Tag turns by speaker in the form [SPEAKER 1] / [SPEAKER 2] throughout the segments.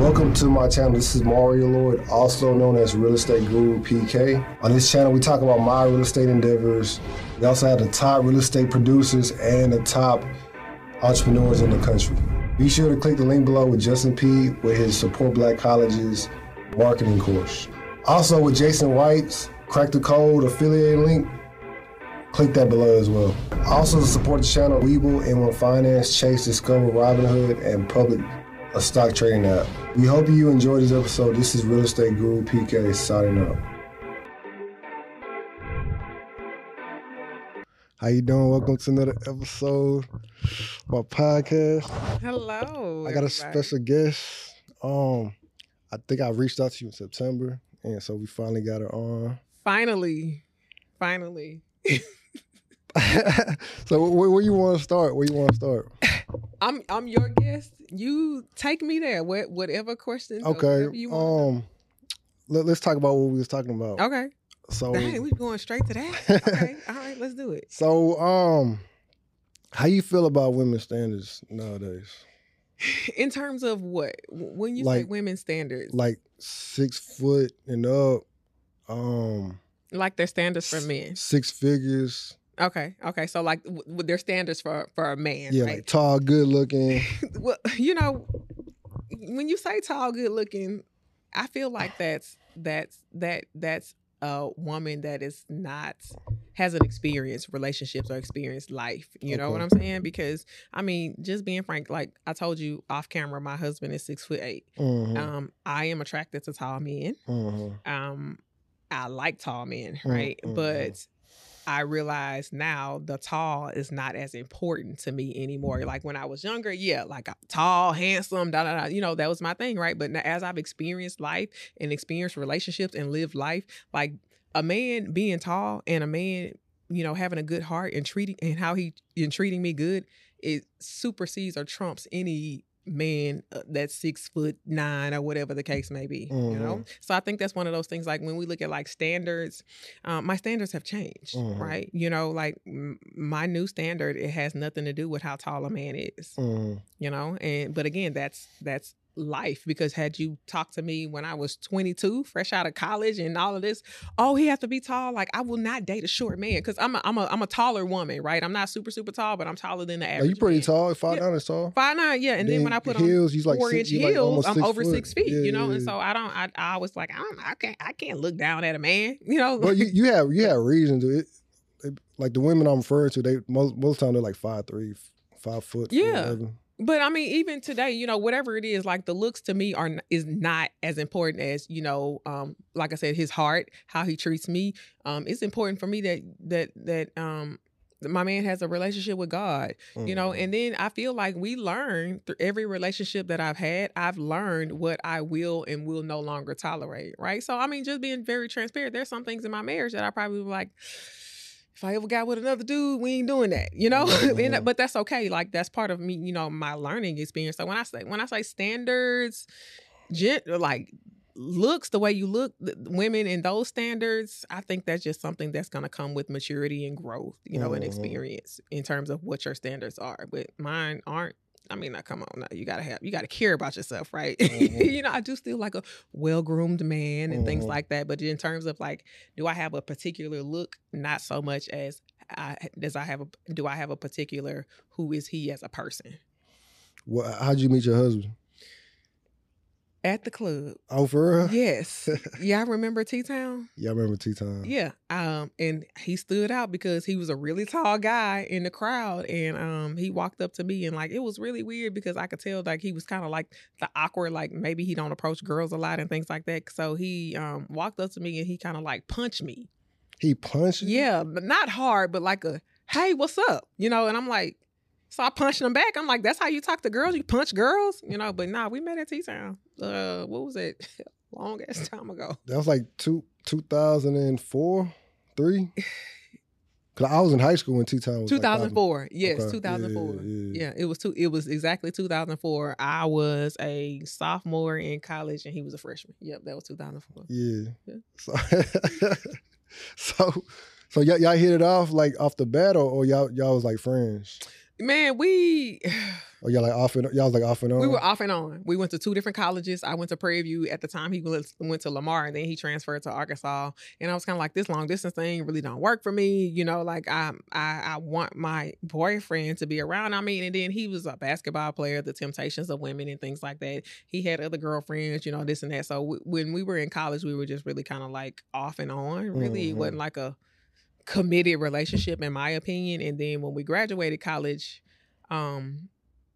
[SPEAKER 1] Welcome to my channel. This is Mario Lord, also known as Real Estate Guru PK. On this channel, we talk about my real estate endeavors. We also have the top real estate producers and the top entrepreneurs in the country. Be sure to click the link below with Justin P with his Support Black Colleges marketing course. Also with Jason White's Crack the Code affiliate link, click that below as well. Also to support the channel, Webull, M1 Finance, Chase, Discover, Robinhood, and Public, a stock trading app. We hope you enjoyed this episode. This is Real Estate Guru PK signing up. How you doing? Welcome to another episode of my podcast.
[SPEAKER 2] Hello.
[SPEAKER 1] I got a
[SPEAKER 2] everybody.
[SPEAKER 1] special guest. Um, I think I reached out to you in September, and so we finally got her on.
[SPEAKER 2] Finally, finally.
[SPEAKER 1] so where, where you want to start? Where you want to start?
[SPEAKER 2] I'm I'm your guest. You take me there. What whatever questions.
[SPEAKER 1] Okay.
[SPEAKER 2] whatever you want.
[SPEAKER 1] Um, let, us talk about what we was talking about.
[SPEAKER 2] okay.
[SPEAKER 1] So,
[SPEAKER 2] Dang, we going straight to that. Okay. All right. Let's do it.
[SPEAKER 1] so um, how you feel about women's standards nowadays?
[SPEAKER 2] In terms of what when you say
[SPEAKER 1] Like-
[SPEAKER 2] women's standards,
[SPEAKER 1] Like six foot and up, um,
[SPEAKER 2] like their standards for men.
[SPEAKER 1] six figures.
[SPEAKER 2] Okay. Okay. So like w- w- their standards for for a man.
[SPEAKER 1] Yeah,
[SPEAKER 2] right?
[SPEAKER 1] like tall, good looking.
[SPEAKER 2] well, you know, when you say tall, good looking, I feel like that's that's that that's a woman that is not hasn't experienced relationships or experienced life. You know what I'm saying? Because I mean, just being frank, like I told you off camera, my husband is six foot 8
[SPEAKER 1] Mhm,
[SPEAKER 2] Um, I am attracted to tall men.
[SPEAKER 1] mhm.
[SPEAKER 2] Um, I like tall men,
[SPEAKER 1] Mm,
[SPEAKER 2] right?
[SPEAKER 1] mm,
[SPEAKER 2] But I realize now the tall is not as important to me anymore. Like when I was younger, yeah, like tall, handsome, da da da. You know, that was my thing, right? But now, as I've experienced life and experienced relationships and lived life, like a man being tall and a man, you know, having a good heart and treating and how he in treating me good, it supersedes or trumps any man uh, that's six foot nine or whatever the case may be. You know, so I think that's one of those things. Like when we look at like standards, um, my standards have changed,
[SPEAKER 1] Mhm.
[SPEAKER 2] right? You know, like m- my new standard, it has nothing to do with how tall a man is.
[SPEAKER 1] Mhm.
[SPEAKER 2] You know, and but again, that's that's life because had you talked to me when I was 22, fresh out of college and all of this, oh, he has to be tall. Like I will not date a short man because I'm a, I'm a I'm a taller woman, right? I'm not super super tall, but I'm taller than the average.
[SPEAKER 1] Are you pretty
[SPEAKER 2] man.
[SPEAKER 1] tall. Five
[SPEAKER 2] Yeah.
[SPEAKER 1] nine is tall.
[SPEAKER 2] Five nine, yeah. And then, when I put on
[SPEAKER 1] heels, like
[SPEAKER 2] four
[SPEAKER 1] six,
[SPEAKER 2] inch
[SPEAKER 1] like
[SPEAKER 2] heels,
[SPEAKER 1] almost
[SPEAKER 2] I'm
[SPEAKER 1] six
[SPEAKER 2] over
[SPEAKER 1] foot.
[SPEAKER 2] six feet,
[SPEAKER 1] Yeah,
[SPEAKER 2] you know.
[SPEAKER 1] yeah,
[SPEAKER 2] And so I don't, I, I was like, I'm, I can't, I can't look down at a man, you know.
[SPEAKER 1] Well, you, you have you have reason to it. it- Like the women I'm referring to, they most most time they're like five three, five foot.
[SPEAKER 2] Yeah.
[SPEAKER 1] 4'11".
[SPEAKER 2] But I mean, even today, you know, whatever it is, like the looks to me are is not as important as you know, um, like I said, his heart, how he treats me. Um, it's important for me that that that um, my man has a relationship with God, you know.
[SPEAKER 1] Mhm.
[SPEAKER 2] And then I feel like we learn through every relationship that I've had. I've learned what I will and will no longer tolerate, right? So I mean, just being very transparent. There's some things in my marriage that I probably like. If I ever got with another dude, we ain't doing that, you know.
[SPEAKER 1] Mhm.
[SPEAKER 2] And- but that's okay. Like that's part of me, you know, my learning experience. So when I say when I say standards, gen- like looks, the way you look, the, women in those standards, I think that's just something that's going to come with maturity and growth, you know, and
[SPEAKER 1] Mhm.
[SPEAKER 2] experience in terms of what your standards are. But mine aren't. I mean, now, come on, now, you gotta have, you gotta care about yourself, right?
[SPEAKER 1] Mhm.
[SPEAKER 2] you know, I do still like a well groomed man and things
[SPEAKER 1] Mhm.
[SPEAKER 2] like that. But in terms of like, do I have a particular look? Not so much as I does I have a do I have a particular who is he as a person
[SPEAKER 1] Well, how'd you meet your husband?
[SPEAKER 2] At the club?
[SPEAKER 1] Oh, for real?
[SPEAKER 2] Yes, Y'all remember T Town.
[SPEAKER 1] Yeah, I remember T time.
[SPEAKER 2] Yeah, um, and he stood out because he was a really tall guy in the crowd, and um, he walked up to me and like it was really weird because I could tell like he was kind of like the awkward, like maybe he don't approach girls a lot and things like that. So he um walked up to me and he kind of like punched me.
[SPEAKER 1] He punched. you?
[SPEAKER 2] Yeah, but not hard, but like a hey, what's up? You know, and I'm like, so I punched him back. I'm like, that's how you talk to girls? You punch girls? You know, but nah, we met at T Town. Uh, what was it? Long ass time ago.
[SPEAKER 1] That was like two two thousand and four, three. Cause I was in high school when T time was. like,
[SPEAKER 2] 2004. yes,
[SPEAKER 1] Okay.
[SPEAKER 2] 2004.
[SPEAKER 1] yeah,
[SPEAKER 2] Yeah,
[SPEAKER 1] yeah.
[SPEAKER 2] it was two. It was exactly 2004. I was a sophomore in college, and he was a freshman. Yep, that was 2004.
[SPEAKER 1] Yeah.
[SPEAKER 2] Yeah.
[SPEAKER 1] So, so, so y'all, y'all hit it off like off the bat, or, or y'all y'all was like friends.
[SPEAKER 2] Man, we
[SPEAKER 3] Oh, y'all like off and y'all was like off and on.
[SPEAKER 2] we were off and on. We went to two different colleges. I went to Prairie View at the time. He went, went to Lamar, and then he transferred to Arkansas. And I was kind of like, this long distance thing really don't work for me. You know, like I I I want my boyfriend to be around. I mean, and then he was a basketball player, the Temptations of Women, and things like that. He had other girlfriends, you know, this and that. So w- when we were in college, we were just really kind of like off and on. Really, it
[SPEAKER 3] Mhm.
[SPEAKER 2] wasn't like a committed relationship, in my opinion. And then when we graduated college, um,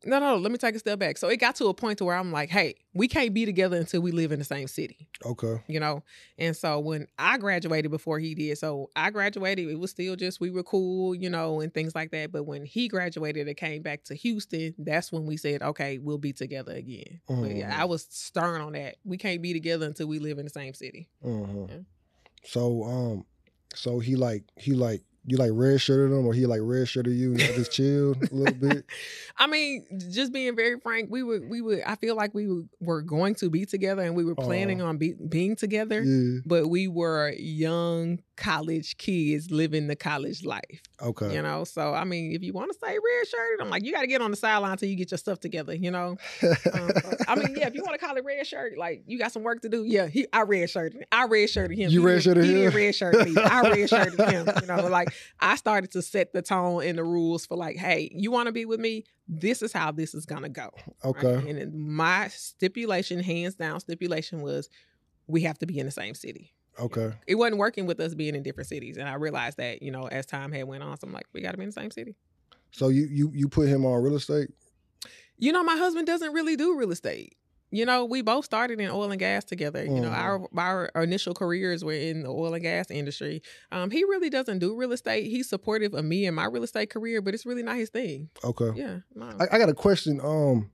[SPEAKER 2] no, no, let me take a step back. So it got to a point to where I'm like, hey, we can't be together until we live in the same city,
[SPEAKER 3] okay.
[SPEAKER 2] you know? And so when I graduated before he did, so I graduated, it was still just we were cool, you know, and things like that. But when he graduated and came back to Houston, that's when we said, okay, we'll be together again. But yeah. I was stern on that. We can't be together until we live in the same city.
[SPEAKER 3] Mhm.
[SPEAKER 2] Yeah.
[SPEAKER 3] So um, so he like he like you like red shirted him or he like red shirted you and y'all just chilled a little bit.
[SPEAKER 2] I mean, just being very frank, we would we were I feel like we were, going to be together and we were planning on be, being together,
[SPEAKER 3] Yeah.
[SPEAKER 2] but we were young college kids living the college life.
[SPEAKER 3] Okay.
[SPEAKER 2] You know, so I mean, if you want to say red shirted, I'm like, you got to get on the sideline until you get your stuff together. You know, um, I mean, yeah, if you want to call it red shirt, like you got some work to do. Yeah, he, I red shirted. I red shirted him.
[SPEAKER 3] You
[SPEAKER 2] He
[SPEAKER 3] red shirted
[SPEAKER 2] He
[SPEAKER 3] him?
[SPEAKER 2] didn't red shirt me. I red shirted him. You know, like I started to set the tone and the rules for like, hey, you want to be with me? This is how this is gonna go. right?
[SPEAKER 3] okay.
[SPEAKER 2] And then my stipulation, hands down stipulation, was we have to be in the same city.
[SPEAKER 3] Okay.
[SPEAKER 2] It wasn't working with us being in different cities, and I realized that you know as time had went on, so I'm like, we got to be in the same city.
[SPEAKER 3] So you you you put him on real estate?
[SPEAKER 2] You know, my husband doesn't really do real estate. You know, we both started in oil and gas together. You know, our our initial careers were in the oil and gas industry. Um, he really doesn't do real estate. He's supportive of me and my real estate career, but it's really not his thing.
[SPEAKER 3] Okay.
[SPEAKER 2] Yeah, no.
[SPEAKER 3] I, I got a question. Um,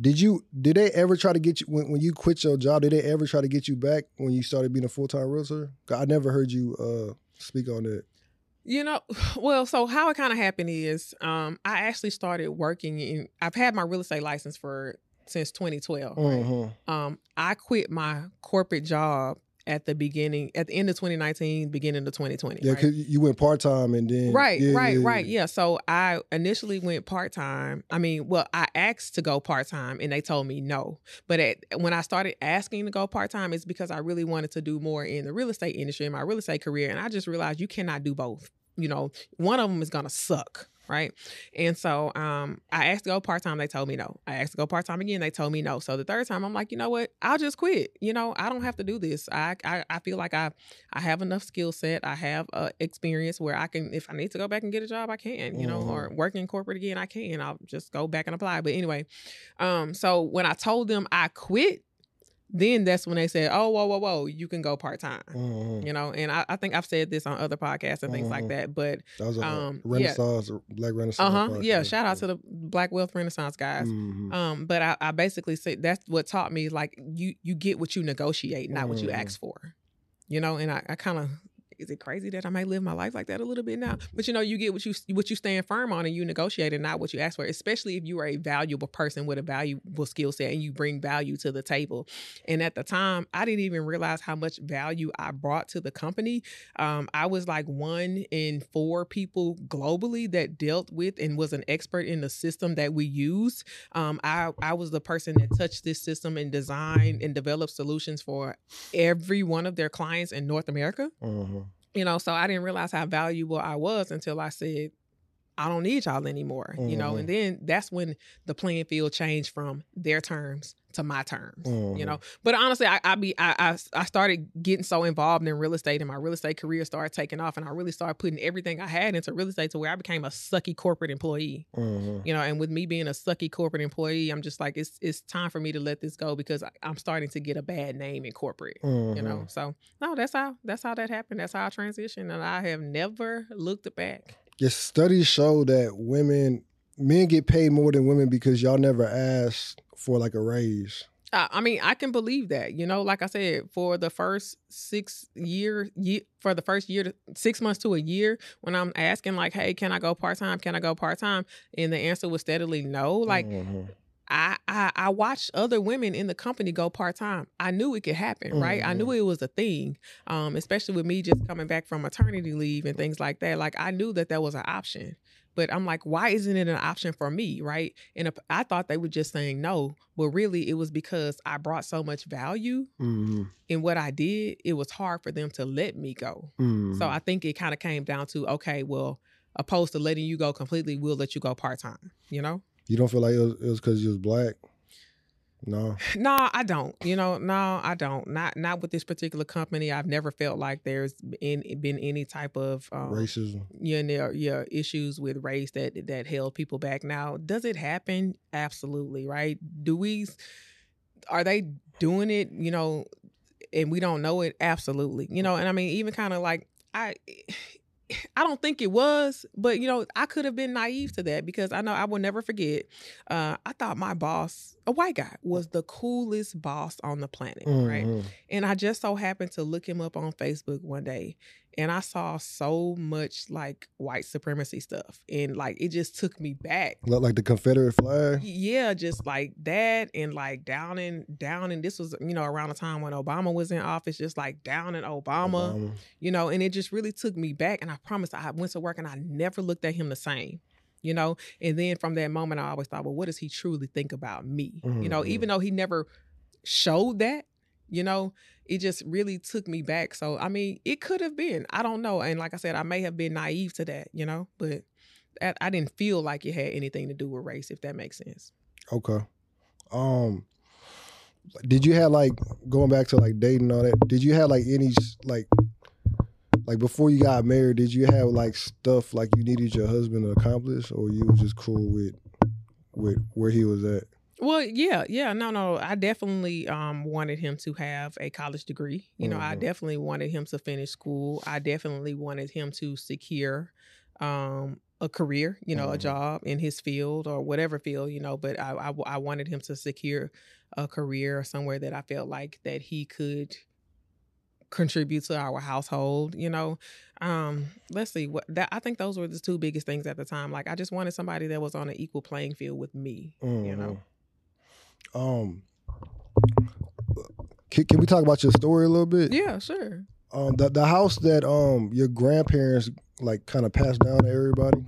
[SPEAKER 3] did you did they ever try to get you when, when you quit your job? Did they ever try to get you back when you started being a full time realtor? I never heard you uh speak on that.
[SPEAKER 2] You know, well, so how it kind of happened is um, I actually started working in. I've had my real estate license for since 2012. right?
[SPEAKER 3] Mhm.
[SPEAKER 2] Um, I quit my corporate job at the beginning, at the end of 2019, beginning of 2020.
[SPEAKER 3] Yeah,
[SPEAKER 2] right?
[SPEAKER 3] cause you went part time and then
[SPEAKER 2] Right,
[SPEAKER 3] yeah,
[SPEAKER 2] right,
[SPEAKER 3] yeah,
[SPEAKER 2] right. Yeah. So I initially went part time. I mean, well, I asked to go part time and they told me no. But at, when I started asking to go part time, it's because I really wanted to do more in the real estate industry, in my real estate career. And I just realized you cannot do both. You know, one of them is going to suck. Right. And so um, I asked to go part time. They told me no. I asked to go part time again. They told me no. So the third time, I'm like, you know what? I'll just quit. You know, I don't have to do this. I I, I feel like I I have enough skill set. I have uh, experience where I can, if I need to go back and get a job, I can, you know, or work in corporate again, I can. I'll just go back and apply. But anyway, um, so when I told them I quit, then that's when they said, oh, whoa, whoa, whoa, you can go part time.
[SPEAKER 3] Mhm.
[SPEAKER 2] You know, and I, I think I've said this on other podcasts and things like
[SPEAKER 3] Mhm.
[SPEAKER 2] that. But
[SPEAKER 3] That was a
[SPEAKER 2] Um, yeah.
[SPEAKER 3] Renaissance, Black Renaissance.
[SPEAKER 2] uh huh, yeah. Shout out to the Black Wealth Renaissance guys.
[SPEAKER 3] Mhm.
[SPEAKER 2] Um, but I, I basically said that's what taught me like you you get what you negotiate, not what you
[SPEAKER 3] Mhm.
[SPEAKER 2] ask for. You know, and I, I kind of is it crazy that I may live my life like that a little bit now? But you know, you get what you what you stand firm on and you negotiate and not what you ask for, especially if you are a valuable person with a valuable skill set and you bring value to the table. And at the time, I didn't even realize how much value I brought to the company. Um, I was like one in four people globally that dealt with and was an expert in the system that we use. Um, I I was the person that touched this system and designed and developed solutions for every one of their clients in North America.
[SPEAKER 3] Mhm.
[SPEAKER 2] You know, so I didn't realize how valuable I was until I said, I don't need y'all anymore. You know, and then that's when the playing field changed from their terms to my terms. You
[SPEAKER 3] Mhm.
[SPEAKER 2] know, but honestly, I, I be I, I I started getting so involved in real estate, and my real estate career started taking off, and I really started putting everything I had into real estate to where I became a sucky corporate employee
[SPEAKER 3] Mhm.
[SPEAKER 2] you know and with me being a sucky corporate employee i'm just like it's it's time for me to let this go because I, i'm starting to get a bad name in corporate you know so no that's how that's how that happened that's how i transitioned and i have never looked back
[SPEAKER 3] Yes, studies show that women, men get paid more than women because y'all never asked for like a raise.
[SPEAKER 2] I, I mean, I can believe that. You know, like I said, for the first six year, ye for the first year, to, six months to a year, when I'm asking like, "Hey, can I go part time? Can I go part time?" and the answer was steadily no. Like,
[SPEAKER 3] Mhm.
[SPEAKER 2] I, I I watched other women in the company go part time. I knew it could happen, right? I knew it was a thing. Um, especially with me just coming back from maternity leave and things like that. Like I knew that that was an option. But I'm like, why isn't it an option for me, right? And if, I thought they were just saying no, but really it was because I brought so much value
[SPEAKER 3] Mm-hmm.
[SPEAKER 2] in what I did. It was hard for them to let me go.
[SPEAKER 3] Mm-hmm.
[SPEAKER 2] So I think it kind of came down to okay, well, opposed to letting you go completely, we'll let you go part time. You know?
[SPEAKER 3] You don't feel like it was because you was black? No.
[SPEAKER 2] No, I don't. You know, no, I don't. Not not with this particular company. I've never felt like there's been been any type of um,
[SPEAKER 3] Racism.
[SPEAKER 2] yeah, there, yeah, issues with race that that held people back. Now, does it happen? Absolutely, right? Do we? Are they doing it? You know, and we don't know it. Absolutely, you know. And I mean, even kind of like I. I don't think it was, but you know, I could have been naive to that because I know I will never forget. Uh, I thought my boss, a white guy, was the coolest boss on the planet, right?
[SPEAKER 3] Mhm.
[SPEAKER 2] And I just so happened to look him up on Facebook one day and I saw so much like white supremacy stuff. And like it just took me back.
[SPEAKER 3] Look like the Confederate flag.
[SPEAKER 2] Yeah, just like that and like down and down and this was, you know, around the time when Obama was in office, just like down in Obama,
[SPEAKER 3] Obama.
[SPEAKER 2] you know, and it just really took me back. And I promised I went to work and I never looked at him the same. You know, and then from that moment, I always thought, well, what does he truly think about me? You know,
[SPEAKER 3] Mhm.
[SPEAKER 2] even though he never showed that, you know, it just really took me back. So, I mean, it could have been. I don't know. And like I said, I may have been naive to that, you know, but I, I didn't feel like it had anything to do with race, if that makes sense.
[SPEAKER 3] Okay. Um did you have like going back to like dating all that, did you have like any like like before you got married, did you have like stuff like you needed your husband to accomplish or you was just cool with with where he was at?
[SPEAKER 2] Well, yeah, yeah, no, no. I definitely um wanted him to have a college degree. You know, I
[SPEAKER 3] Mhm.
[SPEAKER 2] definitely wanted him to finish school. I definitely wanted him to secure um a career, you know, a
[SPEAKER 3] Mhm.
[SPEAKER 2] job in his field or whatever field, you know, but I, I I wanted him to secure a career somewhere that I felt like that he could contribute to our household, you know. Um, let's see what that I think those were the two biggest things at the time. Like I just wanted somebody that was on an equal playing field with me, you know.
[SPEAKER 3] Um can, can we talk about your story a little bit?
[SPEAKER 2] Yeah, sure.
[SPEAKER 3] Um the the house that um your grandparents like kind of passed down to everybody.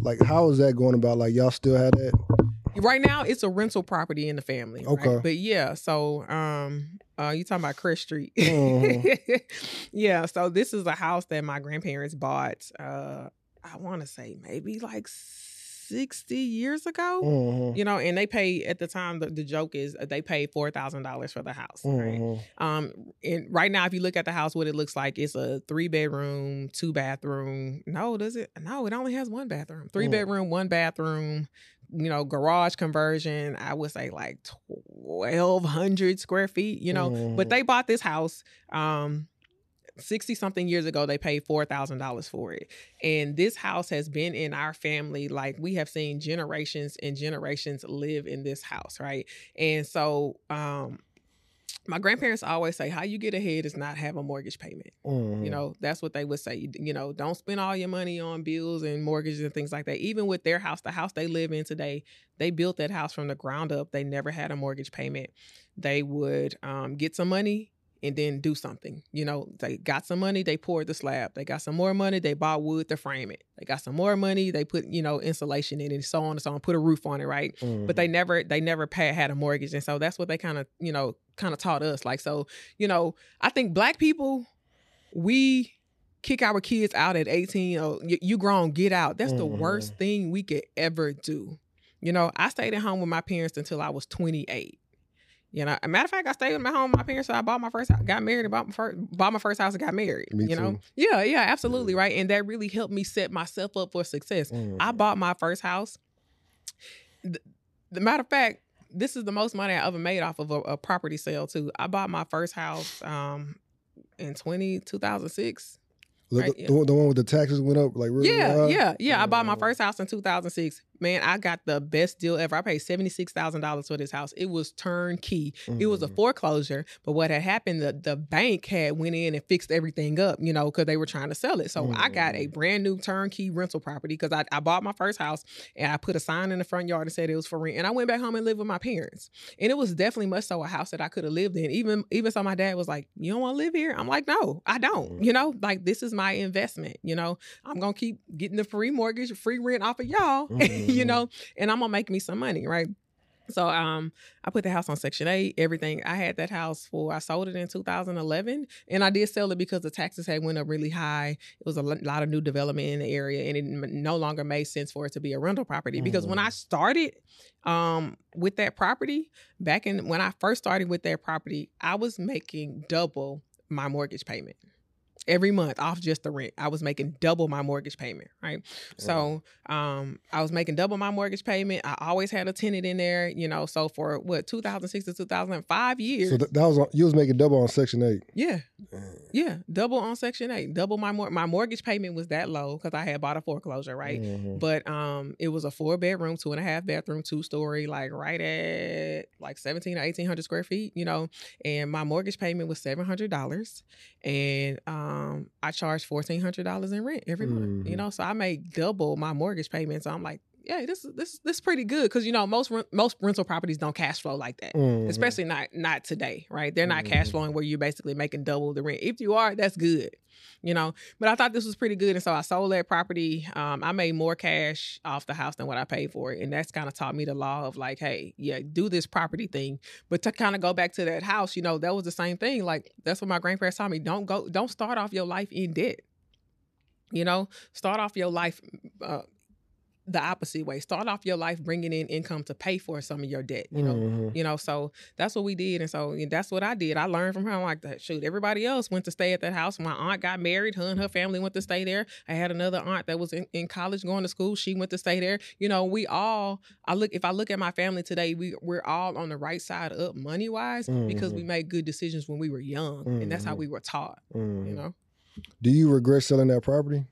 [SPEAKER 3] Like how is that going about? Like y'all still have that?
[SPEAKER 2] Right now, it's a rental property in the family. right?
[SPEAKER 3] Okay.
[SPEAKER 2] But yeah, so um, uh, you talking about Chris Street?
[SPEAKER 3] Mhm.
[SPEAKER 2] yeah. So this is a house that my grandparents bought. Uh, I want to say maybe like sixty years ago.
[SPEAKER 3] Mhm.
[SPEAKER 2] You know, and they pay at the time. The, the joke is uh, they paid four thousand dollars for the house. Right.
[SPEAKER 3] Mhm.
[SPEAKER 2] Um, and right now, if you look at the house, what it looks like, it's a three bedroom, two bathroom. No, does it? No, it only has one bathroom. Three
[SPEAKER 3] Mm.
[SPEAKER 2] bedroom, one bathroom. You know, garage conversion. I would say like twelve hundred square feet. You know, but
[SPEAKER 3] Mhm.
[SPEAKER 2] they bought this house. Um. 60 something years ago they paid $4000 for it. And this house has been in our family like we have seen generations and generations live in this house right? And so um my grandparents always say how you get ahead is not have a mortgage payment.
[SPEAKER 3] Mhm.
[SPEAKER 2] you know that's what they would say. You- you know don't spend all your money on bills and mortgages and things like that. Even with their house the house they live in today they built that house from the ground up. They never had a mortgage payment. They would um, get some money and then do something you know they got some money they poured the slab they got some more money they bought wood to frame it they got some more money they put you know insulation in it and so on and so on put a roof on it right
[SPEAKER 3] Mhm.
[SPEAKER 2] but they never they never pay, had a mortgage and so that's what they kind of you know kind of taught us like so you know i think black people we kick our kids out at 18 oh you, you grown get out that's the
[SPEAKER 3] Mhm.
[SPEAKER 2] worst thing we could ever do you know i stayed at home with my parents until i was 28 you know, a matter of fact, I stayed at my home my parents. So I bought my first, got married, bought my first, bought my first house, and got married.
[SPEAKER 3] Me
[SPEAKER 2] you know,
[SPEAKER 3] too.
[SPEAKER 2] yeah, yeah, absolutely, right. And that really helped me set myself up for success.
[SPEAKER 3] Mhm.
[SPEAKER 2] I bought my first house. The, the matter of fact, this is the most money I ever made off of a, a property sale too. I bought my first house um in 20, 2006.
[SPEAKER 3] Look,
[SPEAKER 2] right,
[SPEAKER 3] the, the one- with the taxes went up like really
[SPEAKER 2] Yeah,
[SPEAKER 3] high?
[SPEAKER 2] yeah, yeah. I bought my first house in 2006. Man, I got the best deal ever. I paid seventy six thousand dollars for this house. It was turnkey. It was a
[SPEAKER 3] Mhm.
[SPEAKER 2] foreclosure, but what had happened, the the bank had went in and fixed everything up, you know, because they were trying to sell it. So I got a
[SPEAKER 3] Mhm.
[SPEAKER 2] brand new turnkey rental property because I, I bought my first house and I put a sign in the front yard and said it was for rent. And I went back home and lived with my parents. And it was definitely much so a house that I could have lived in. Even even so my dad was like, You don't want to live here? I'm like, No, I don't.
[SPEAKER 3] Mhm.
[SPEAKER 2] You know, like this is my investment. You know, I'm gonna keep getting the free mortgage, free rent off of y'all, you
[SPEAKER 3] Mhm.
[SPEAKER 2] know, and I'm gonna make me some money, right? So um I put the house on section 8, everything. I had that house for I sold it in 2011 and I did sell it because the taxes had went up really high. It was a lot of new development in the area and it no longer made sense for it to be a rental property because when I started um with that property back in when I first started with that property, I was making double my mortgage payment. Every month off just the rent. I was making double my mortgage payment, right? So um I was making double my mortgage payment. I always had a tenant in there, you know. So for what 2006 to 2005 years.
[SPEAKER 1] So th- that was on, you was making double on Section Eight.
[SPEAKER 2] yeah. Yeah, double on section 8. Double my mor- my mortgage payment was that low cuz I had bought a foreclosure, right?
[SPEAKER 1] Mhm.
[SPEAKER 2] But um it was a four bedroom, two and a half bathroom, two story, like right at like 17 or 1800 square feet, you know. And my mortgage payment was $700 and um I charge $1400 in rent every month, you
[SPEAKER 1] Mhm.
[SPEAKER 2] know. So I made double my mortgage payment. So I'm like, yeah, this is this this is pretty good cuz you know most rent- most rental properties don't cash flow like that
[SPEAKER 1] Mhm.
[SPEAKER 2] especially not not today, right? They're not cash
[SPEAKER 1] Mhm.
[SPEAKER 2] flowing where you're basically making double the rent. If you are, that's good, you know. But I thought this was pretty good, and so I sold that property. Um, I made more cash off the house than what I paid for it, and that's kind of taught me the law of like, hey, yeah, do this property thing. But to kind of go back to that house, you know, that was the same thing. Like that's what my grandparents taught me. Don't go, don't start off your life in debt. You know, start off your life. Uh, the opposite way. Start off your life bringing in income to pay for some of your debt. You know,
[SPEAKER 1] Mhm.
[SPEAKER 2] you know so that's what we did and so and that's what i did i learned from her I'm like shoot everybody else went to stay at that house my aunt got married her and her family went to stay there i had another aunt that was in, in college going to school she went to stay there you know we all i look if i look at my family today we we're all on the right side up money wise because we
[SPEAKER 1] Mhm.
[SPEAKER 2] made good decisions when we were young and that's how
[SPEAKER 1] Mhm.
[SPEAKER 2] we were taught you know
[SPEAKER 1] Do you regret selling that property?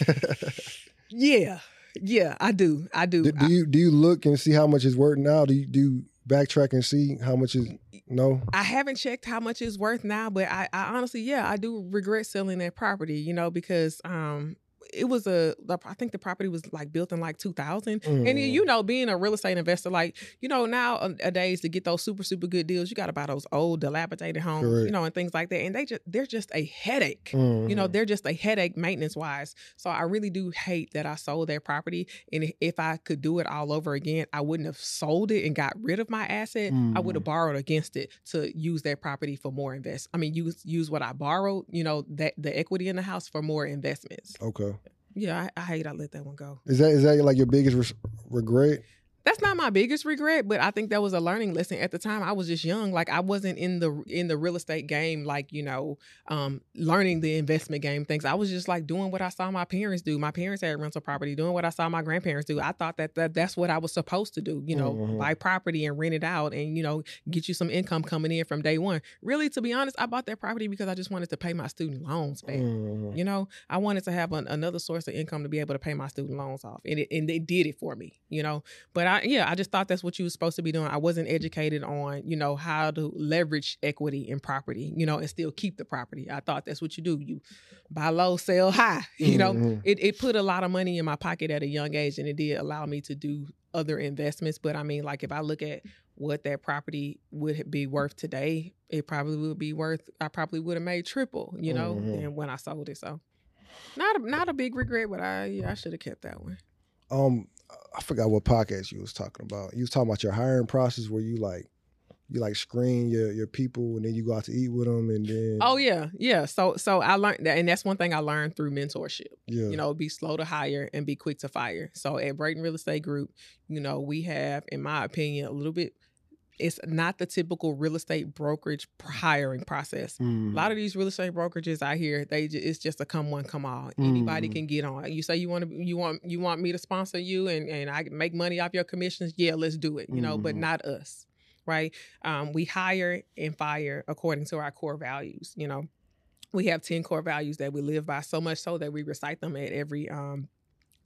[SPEAKER 2] yeah yeah i do i do,
[SPEAKER 1] Do, do you do you look and see how much it's worth now? Do you do you backtrack and see how much is no?
[SPEAKER 2] I haven't checked how much it's worth now, but I, I honestly, yeah, I do regret selling that property, you know, because um it was a the- I think the property was like built in like 2000 and
[SPEAKER 1] Mhm.
[SPEAKER 2] you know being a real estate investor like you know nowadays to get those super super good deals you got to buy those old dilapidated homes you know and things like that and they just they're just a headache you know
[SPEAKER 1] Mhm.
[SPEAKER 2] they're just a headache maintenance wise so i really do hate that i sold that property and if- i could do it all over again i wouldn't have sold it and got rid of my asset i would have
[SPEAKER 1] Mhm.
[SPEAKER 2] borrowed against it to use that property for more invest i mean use use what i borrowed you know that the equity in the house for more investments
[SPEAKER 1] okay.
[SPEAKER 2] Yeah i, I hate i let that one go
[SPEAKER 1] Is that is that like your biggest res- regret?
[SPEAKER 2] That's not my biggest regret, but I think that was a learning lesson. At the time, I was just young. Like I wasn't in the in the real estate game, like you know, um, learning the investment game things. I was just like doing what I saw my parents do. My parents had rental property, doing what I saw my grandparents do. I thought that, that that's what I was supposed to do. You know,
[SPEAKER 1] Mhm.
[SPEAKER 2] buy property and rent it out, and you know, get you some income coming in from day one. Really, to be honest, I bought that property because I just wanted to pay my student loans back.
[SPEAKER 1] Mhm.
[SPEAKER 2] You know, I wanted to have an, another source of income to be able to pay my student loans off, and it and they did it for me. You know, but I yeah, I just thought that's what you were supposed to be doing. I wasn't educated on you know how to leverage equity in property, you know, and still keep the property. I thought that's what you do. You buy low, sell high. You know,
[SPEAKER 1] Mhm.
[SPEAKER 2] it it put a lot of money in my pocket at a young age, and it did allow me to do other investments. But I mean, like if I look at what that property would be worth today, it probably would be worth. I probably would have made triple, you know,
[SPEAKER 1] Mhm.
[SPEAKER 2] than when I sold it. So, not a, not a big regret, but I yeah, I should have kept that one.
[SPEAKER 1] Um, I forgot what podcast you was talking about. You was talking about your hiring process where you like you like screen your your people and then you go out to eat with them and then
[SPEAKER 2] Oh yeah, yeah. So so I learned that, and that's one thing I learned through mentorship.
[SPEAKER 1] yeah
[SPEAKER 2] you know, be slow to hire and be quick to fire. So at Braden Real Estate Group, you know, we have, in my opinion, a little bit. It's not the typical real estate brokerage hiring process. A lot of these real estate brokerages out here, they it's just a come one come all. Anybody
[SPEAKER 1] Mhm.
[SPEAKER 2] can get on. You say you want to, you want you want me to sponsor you and and I can make money off your commissions. Yeah, let's do it. You know, but
[SPEAKER 1] Mhm.
[SPEAKER 2] not us, right? Um, we hire and fire according to our core values. You know, we have ten core values that we live by. So much so that we recite them at every um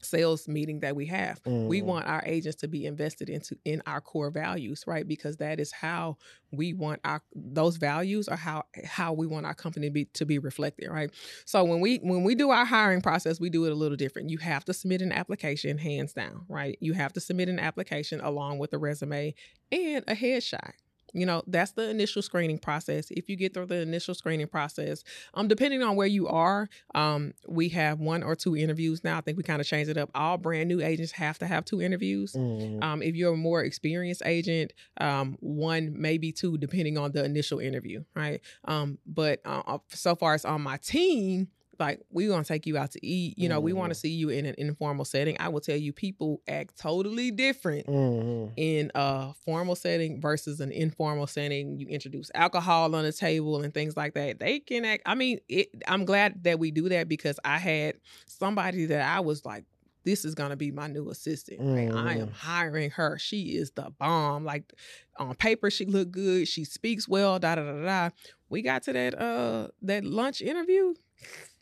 [SPEAKER 2] sales meeting that we have. We
[SPEAKER 1] Mhm.
[SPEAKER 2] want our agents to be invested into in our core values, right? Because that is how we want our those values are how how we want our company to be to be reflected, right? So when we when we do our hiring process, we do it a little different. You have to submit an application, hands down, right? You have to submit an application along with a resume and a headshot. You know, that's the initial screening process. If you get through the initial screening process, um, depending on where you are, um, we have one or two interviews now. I think we kind of changed it up. All brand new agents have to have two interviews.
[SPEAKER 1] Mhm.
[SPEAKER 2] Um, if you're a more experienced agent, um, one maybe two, depending on the initial interview, right? Um, but uh, uh, so far as on my team, like we gonna take you out to eat. You know, we want to see you in an informal setting. I will tell you, people act totally different
[SPEAKER 1] Mhm.
[SPEAKER 2] in a formal setting versus an informal setting. You introduce alcohol on the table and things like that. They can act. I mean, it, I'm glad that we do that because I had somebody that I was like, this is gonna be my new assistant. Right? I am
[SPEAKER 1] Mhm.
[SPEAKER 2] hiring her. She is the bomb. Like on paper, she looked good. She speaks well. Da da da da. We got to that uh that lunch interview.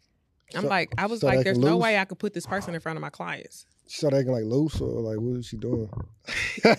[SPEAKER 2] I'm
[SPEAKER 1] So-
[SPEAKER 2] like, I was
[SPEAKER 1] so
[SPEAKER 2] like, there's no way I could put this person in front of my clients.
[SPEAKER 1] She started acting like loose or like what is she doing?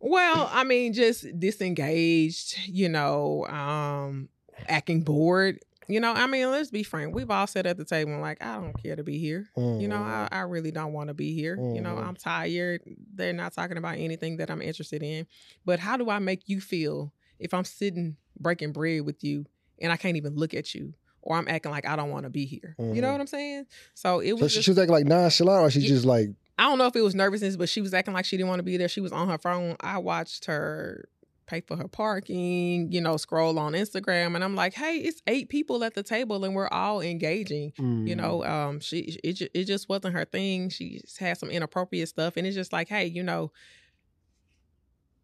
[SPEAKER 2] Well, I mean, just disengaged, you know, um, acting bored. You know, I mean, let's be frank. We've all sat at the table and like, I don't care to be here. You know. I, I really don't want to be here. You know. I'm tired. They're not talking about anything that I'm interested in. But how do I make you feel if I'm sitting breaking bread with you and I can't even look at you? Or I'm acting like I don't want to be here. You know
[SPEAKER 1] Mhm.
[SPEAKER 2] what I'm saying? So it
[SPEAKER 1] so
[SPEAKER 2] was
[SPEAKER 1] she,
[SPEAKER 2] just,
[SPEAKER 1] she was acting like nonchalant or she
[SPEAKER 2] Yeah.
[SPEAKER 1] just like
[SPEAKER 2] I don't know if it was nervousness, but she was acting like she didn't want to be there. She was on her phone. I watched her pay for her parking, you know, scroll on Instagram, and I'm like, hey, it's eight people at the table, and we're all engaging. You
[SPEAKER 1] mm,
[SPEAKER 2] know, um, she it it just wasn't her thing. She had some inappropriate stuff, and it's just like, hey, you know,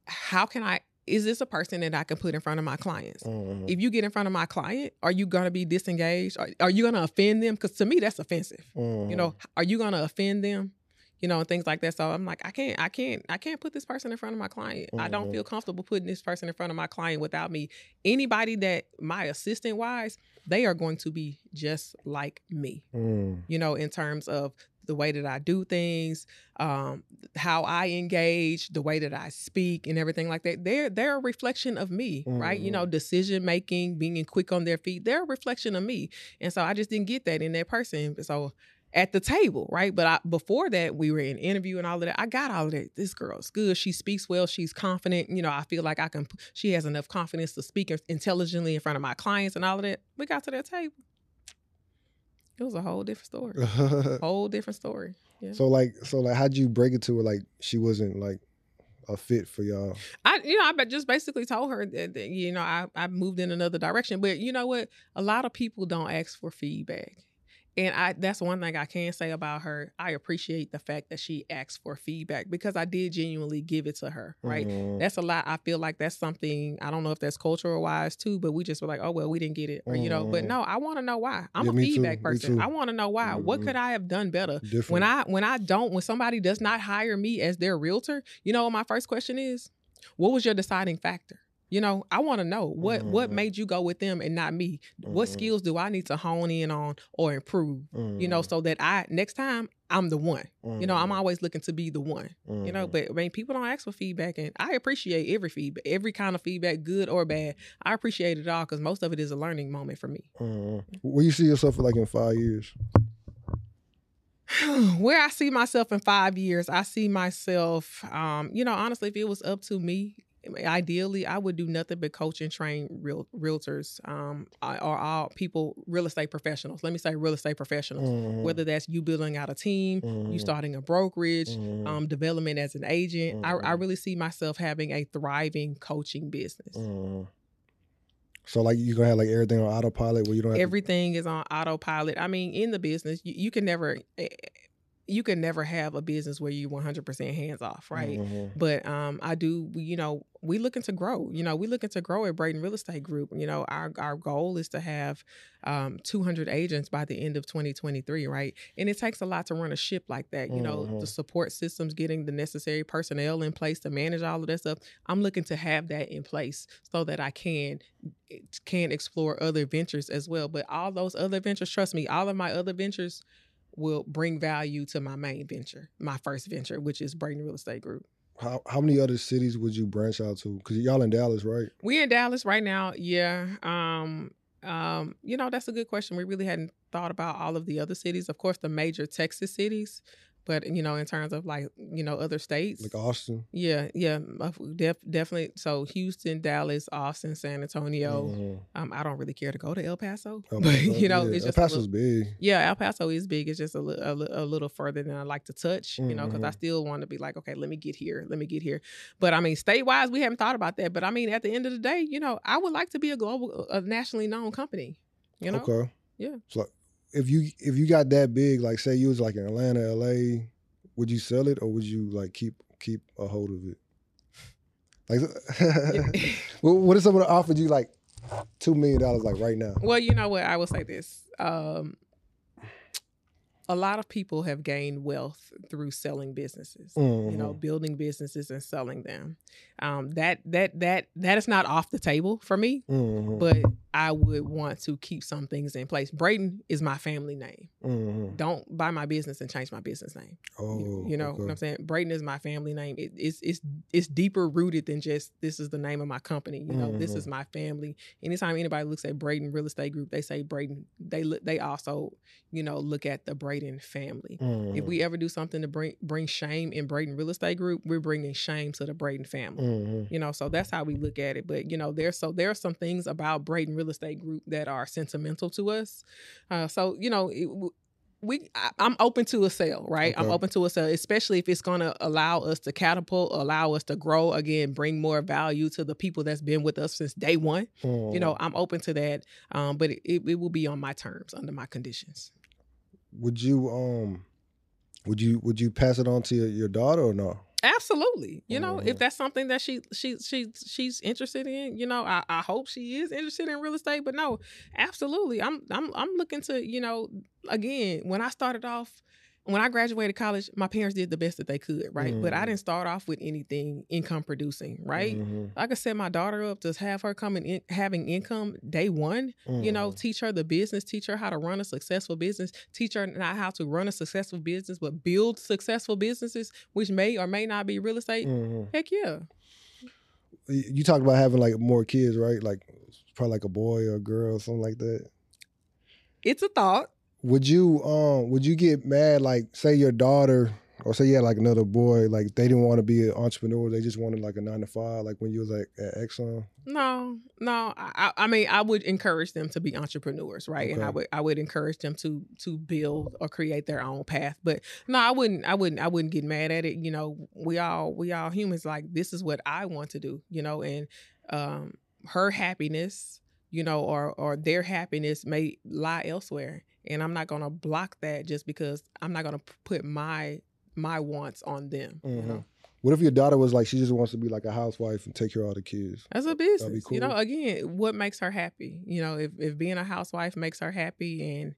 [SPEAKER 2] how can I? Is this a person that I can put in front of my clients?
[SPEAKER 1] mhm.
[SPEAKER 2] If you get in front of my client, are you gonna be disengaged? Are, are you gonna offend them? Because to me, that's offensive you
[SPEAKER 1] Mhm.
[SPEAKER 2] know are you gonna offend them you know and things like that so i'm like i can't i can't i can't put this person in front of my client i don't
[SPEAKER 1] Mhm.
[SPEAKER 2] feel comfortable putting this person in front of my client without me anybody that my assistant wise they are going to be just like me
[SPEAKER 1] Mm.
[SPEAKER 2] you know in terms of the way that i do things um how i engage the way that i speak and everything like that they're they're a reflection of me right you
[SPEAKER 1] Mhm.
[SPEAKER 2] know decision making being quick on their feet they're a reflection of me and so i just didn't get that in that person so at the table, right? But I, before that, we were in interview and all of that. I got all of that. This girl's good. She speaks well. She's confident. You know, I feel like I can. She has enough confidence to speak intelligently in front of my clients and all of that. We got to that table. It was a whole different story. whole different story. Yeah.
[SPEAKER 1] so like so like how'd you break it to her like she wasn't like a fit for y'all?
[SPEAKER 2] I, you know, I just basically told her that, that, you know, I, I moved in another direction. But you know what? A lot of people don't ask for feedback. And I that's one thing I can say about her. I appreciate the fact that she asked for feedback because I did genuinely give it to her, right?
[SPEAKER 1] Mhm.
[SPEAKER 2] That's a lot. I feel like that's something I don't know if that's cultural wise too, but we just were like, oh well, we didn't get it, or you know. But
[SPEAKER 1] Mhm.
[SPEAKER 2] no, I want to know why. I'm
[SPEAKER 1] Yeah,
[SPEAKER 2] a
[SPEAKER 1] me too,
[SPEAKER 2] feedback person. I want to know why. What
[SPEAKER 1] Mhm.
[SPEAKER 2] could I have done better?
[SPEAKER 1] Different.
[SPEAKER 2] When I when I don't when somebody does not hire me as their realtor, you know what my first question is? What was your deciding factor? You know, I want to know what what
[SPEAKER 1] Mhm.
[SPEAKER 2] made you go with them and not me. What
[SPEAKER 1] Mhm.
[SPEAKER 2] skills do I need to hone in on or improve? You know,
[SPEAKER 1] Mhm.
[SPEAKER 2] so that I next time I'm the one. You know, I'm
[SPEAKER 1] Mhm.
[SPEAKER 2] always looking to be the one. You know,
[SPEAKER 1] Mhm.
[SPEAKER 2] but I mean, people don't ask for feedback, and I appreciate every feedback, every kind of feedback, good or bad. I appreciate it all because most of it is a learning moment for me.
[SPEAKER 1] Where you see yourself like in five years?
[SPEAKER 2] Where I see myself in five years, I see myself, um, you know, honestly, if it was up to me, ideally, I would do nothing but coach and train real realtors, um, or all people, real estate professionals. Let me say real estate professionals.
[SPEAKER 1] Mhm.
[SPEAKER 2] Whether that's you building out a team, you
[SPEAKER 1] Mhm.
[SPEAKER 2] starting a brokerage,
[SPEAKER 1] Mhm.
[SPEAKER 2] um, development as an agent. I, I
[SPEAKER 1] Mhm.
[SPEAKER 2] really see myself having a thriving coaching business.
[SPEAKER 1] Mhm. So like you gonna have like everything on autopilot where you don't have
[SPEAKER 2] Everything is on autopilot. I mean, in the business, you, you can never, eh, you can never have a business where you 100% hands off, right?
[SPEAKER 1] Mhm.
[SPEAKER 2] But um, I do, you know, we looking to grow. You know, we looking to grow at Braden Real Estate Group. You know, our our goal is to have um, 200 agents by the end of 2023, right? And it takes a lot to run a ship like that. You know,
[SPEAKER 1] Mhm.
[SPEAKER 2] the support systems, getting the necessary personnel in place to manage all of that stuff. I'm looking to have that in place so that I can can explore other ventures as well. But all those other ventures, trust me, all of my other ventures will bring value to my main venture, my first venture, which is Braden Real Estate Group.
[SPEAKER 1] How how many other cities would you branch out to? Because y'all in Dallas, right?
[SPEAKER 2] We in Dallas right now. Yeah. Um, um, you know, that's a good question. We really hadn't thought about all of the other cities. Of course, the major Texas cities, but you know, in terms of like you know other states,
[SPEAKER 1] Like Austin.
[SPEAKER 2] yeah, yeah, def- definitely. So Houston, Dallas, Austin, San Antonio.
[SPEAKER 1] Mhm.
[SPEAKER 2] Um, I don't really care to go to El Paso,
[SPEAKER 1] El
[SPEAKER 2] but you know,
[SPEAKER 1] yeah.
[SPEAKER 2] it's
[SPEAKER 1] El
[SPEAKER 2] just a
[SPEAKER 1] Paso's
[SPEAKER 2] little-
[SPEAKER 1] big.
[SPEAKER 2] yeah, El Paso is big. It's just a, li- a, li- a little further than I like to touch, you know, because I
[SPEAKER 1] Mhm.
[SPEAKER 2] still want to be like, okay, let me get here, let me get here. But I mean, state wise, we haven't thought about that. But I mean, at the end of the day, you know, I would like to be a global, a nationally known company. You know,
[SPEAKER 1] Okay.
[SPEAKER 2] Yeah.
[SPEAKER 1] So if you if you got that big, like say you was like in Atlanta, LA, would you sell it or would you like keep keep a hold of it? Like, what if someone offered you like two million dollars like right now?
[SPEAKER 2] well, you know what? I will say this. Um, a lot of people have gained wealth through selling businesses. you know
[SPEAKER 1] Mhm.
[SPEAKER 2] building businesses and selling them. Um that that that that is not off the table for me
[SPEAKER 1] Mhm.
[SPEAKER 2] but i would want to keep some things in place. Braden is my family name.
[SPEAKER 1] Mhm.
[SPEAKER 2] don't buy my business and change my business name.
[SPEAKER 1] Oh,
[SPEAKER 2] you, you know what i'm saying? Braden is my family name. It, it's it's it's deeper rooted than just this is the name of my company you know? This is my family. Anytime anybody looks at braden real estate group they say braden they look they also you know look at the braden family if
[SPEAKER 1] Mhm.
[SPEAKER 2] we ever do something to bring bring shame in Braden Real Estate Group, we're bringing shame to the Braden family.
[SPEAKER 1] Mhm.
[SPEAKER 2] You know, so that's how we look at it. But you know, there's so there are some things about Braden Real Estate Group that are sentimental to us. Uh, so you know, it, we I, I'm open to a sale, right? I'm open to a sale, especially if it's going to allow us to catapult, allow us to grow again, bring more value to the people that's been with us since day one. You know, I'm open to that, um, but it, it will be on my terms, under my conditions.
[SPEAKER 1] Would you um would you would you pass it on to your, your daughter or no?
[SPEAKER 2] Absolutely. You know,
[SPEAKER 1] Mhm.
[SPEAKER 2] if that's something that she she she she's interested in, you know, I, I hope she is interested in real estate. But no, absolutely. I'm I'm I'm looking to, you know, again, when I started off when I graduated college, my parents did the best that they could, right? But I
[SPEAKER 1] Mhm.
[SPEAKER 2] didn't start off with anything income producing, right?
[SPEAKER 1] Mhm.
[SPEAKER 2] I could set my daughter up to have her coming in having income day one, you know,
[SPEAKER 1] Mhm.
[SPEAKER 2] teach her the business, teach her how to run a successful business, teach her not how to run a successful business, but build successful businesses, which may or may not be real estate.
[SPEAKER 1] Mhm.
[SPEAKER 2] Heck yeah.
[SPEAKER 1] You talked about having like more kids, right? Like probably like a boy or a girl, or something like that.
[SPEAKER 2] It's a thought.
[SPEAKER 1] Would you um would you get mad like say your daughter or say you had like another boy like they didn't want to be an entrepreneur they just wanted like a nine to five like when you was like at Exxon
[SPEAKER 2] No, no. I, I mean, I would encourage them to be entrepreneurs, right? And I would I would encourage them to to build or create their own path. But no, I wouldn't I wouldn't I wouldn't get mad at it. You know, we all we all humans. Like this is what I want to do. You know, and um, her happiness, you know, or or their happiness may lie elsewhere, and I'm not gonna block that just because I'm not gonna put my my wants on them. You
[SPEAKER 1] Mhm.
[SPEAKER 2] know.
[SPEAKER 1] what if your daughter was like she just wants to be like a housewife and take care of all the kids
[SPEAKER 2] That's a business. You know, again, what makes her happy? You know, if, if being a housewife makes her happy and